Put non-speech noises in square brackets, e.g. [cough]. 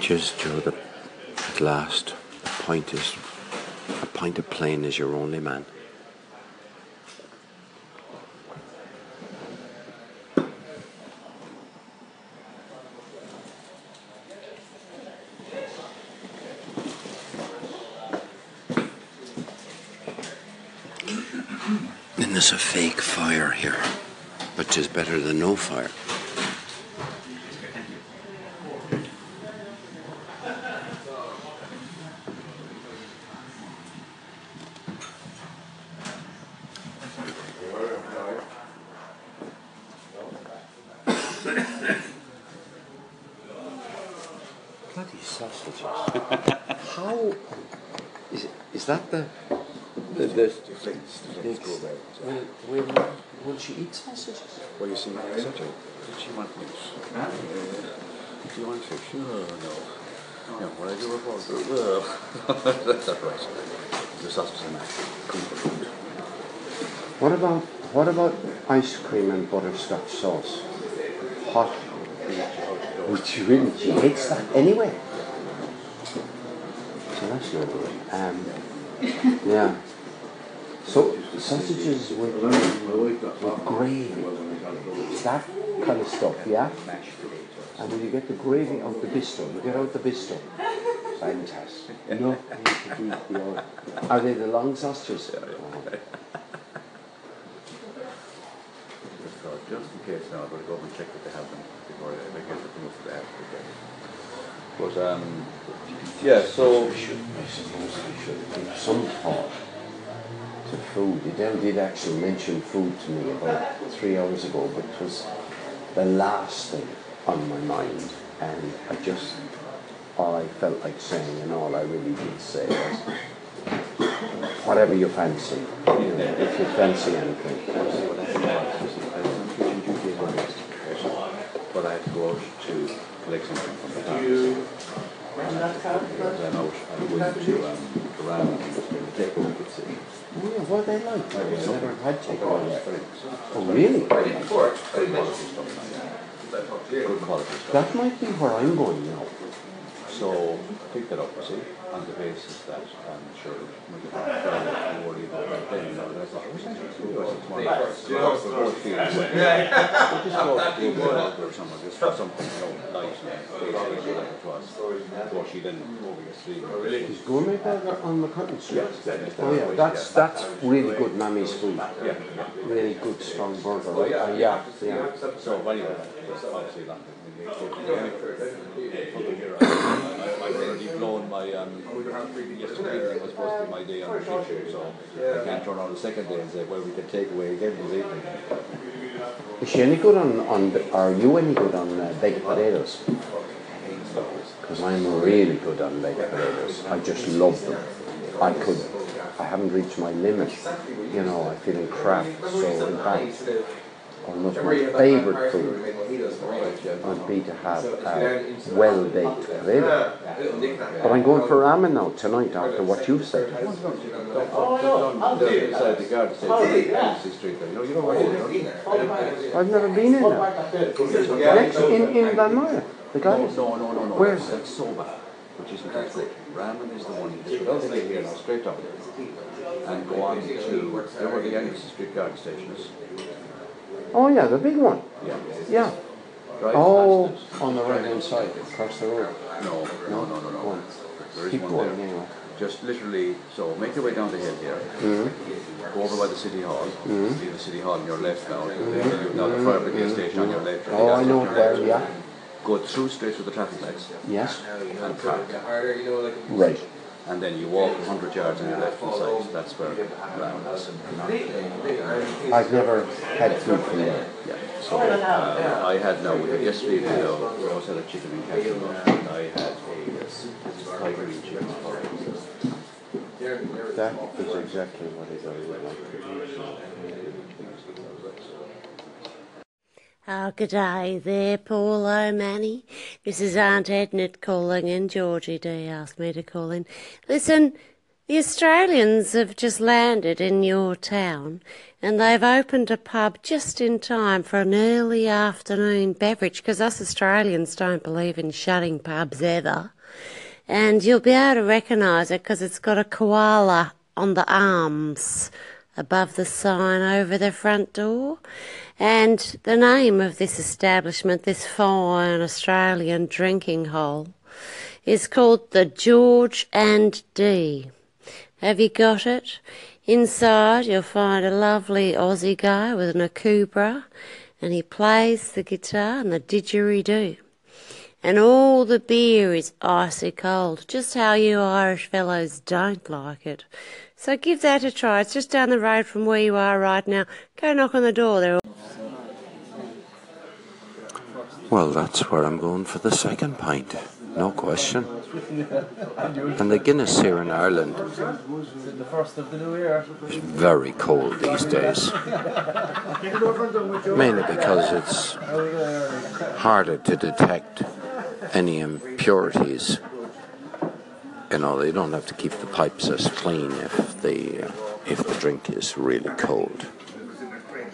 Just Joe. The, at last, a pint is a pint of plain is your only man. And there's a fake fire here, which is better than no fire. Bloody sausages. [laughs] How is, it, is that the The, the, the flakes, the flakes go away. will, will, will she eat sausages? Well, you see, such a, did she want meat? Uh, do you want fish? No, no. No, what I do report, well, [laughs] that's not right. The sausage and mash. What about what about ice cream and butterscotch sauce? Hot. Would you really? She hates that anyway. So that's no good. Um, [laughs] yeah. So sausages with, with gravy. That kind of stuff, yeah. And when you get the gravy out the bisto, you get out the bisto. Fantastic. No need the. Are they the long sausages? Oh. Just thought, just in case now, I'm going to go up and check that they have them before I I get the things that they But, um, yeah, so, We should, I suppose we should give some thought to food. Then did actually mention food to me about three hours ago, but it was the last thing on my mind. And I just, all I felt like saying and all I really did say was, whatever you fancy, you know, if you fancy anything. but I had to go out to collect something from the farm. And then out, I went to, um, Duran and to take over the city. Oh yeah, what are they like? I've never had Oh, takeaway it's yet. very nice. Oh really? Good quality stuff, like, good quality stuff. That might be where I'm going now. So I picked that up, you see, on the basis that I'm sure we could have to worry about that then, you know, and I thought, what's that? It's one of those, you know, the both feel the same. But Just go to a world or something, just for something, you know, light and tasty like it was. Before she then over your sleeve. Is gourmet burger on MacCurtain Street? Yeah. Oh yeah, that's that's really good mammy's food. Yeah, yeah. Really good strong burger, right? Uh, yeah, yeah. So anyway, just obviously that. Already blown my, um, yesterday evening was supposed to be my day on the so I can't turn on the second day and say, well, we can take away again this evening. Is she any good on on? Are you any good on uh, baked potatoes? Because I'm really good on baked potatoes. I just love them. I could. I haven't reached my limit. You know, I feel in crap. So in fact, almost my favourite food would be to have a well-baked ah, potato. But I'm going for ramen now tonight after what you've said. Beside the garda station, Kennedy Street there, you know, you know where it is, I've never been in there. Next in in Glanmire, the no? garden. No, no, no, no. Where's That's soba, which isn't as good. Ramen is the one, you just without thinking here now, straight down. And go on to, there where the Anderson Street garda station is. Oh yeah, the big one. Yeah. Yeah. Drive Oh, past on the right hand side, across the road. No, no, no, no, Go no. on. There is Keep one going there. anyway. Just literally, so make your way down the hill here. Mm-hmm. Go over by the city hall. Mm-hmm. See the city hall on your left now. Mm-hmm. Now the fire brigade station on your left. Oh, I know it there. Yeah. Go through straight to the traffic lights Yes. and park. Right. And then you walk 100 yards on your left hand side. That's where Ram is. I've never had food from there. Yeah. So uh, I had now yesterday. You know, we also had a chicken and cashew and I had a Thai green chicken. That is exactly what it I would like Oh, good day there, Paul O'Mani. This is Aunt Edna calling in. Georgie D asked me to call in. Listen, the Australians have just landed in your town and they've opened a pub just in time for an early afternoon beverage because us Australians don't believe in shutting pubs ever. and you'll be able to recognise it because it's got a koala on the arms above the sign over the front door. And the name of this establishment, this fine Australian drinking hole, is called the George and D. Have you got it? Inside you'll find a lovely Aussie guy with an akubra and he plays the guitar and the didgeridoo. And all the beer is icy cold, just how you Irish fellows don't like it. So give that a try. It's just down the road from where you are right now. Go knock on the door. They're Well, that's where I'm going for the second pint, no question. And the Guinness here in Ireland is very cold these days. Mainly because it's harder to detect any impurities. You know, they don't have to keep the pipes as clean if the uh, if the drink is really cold.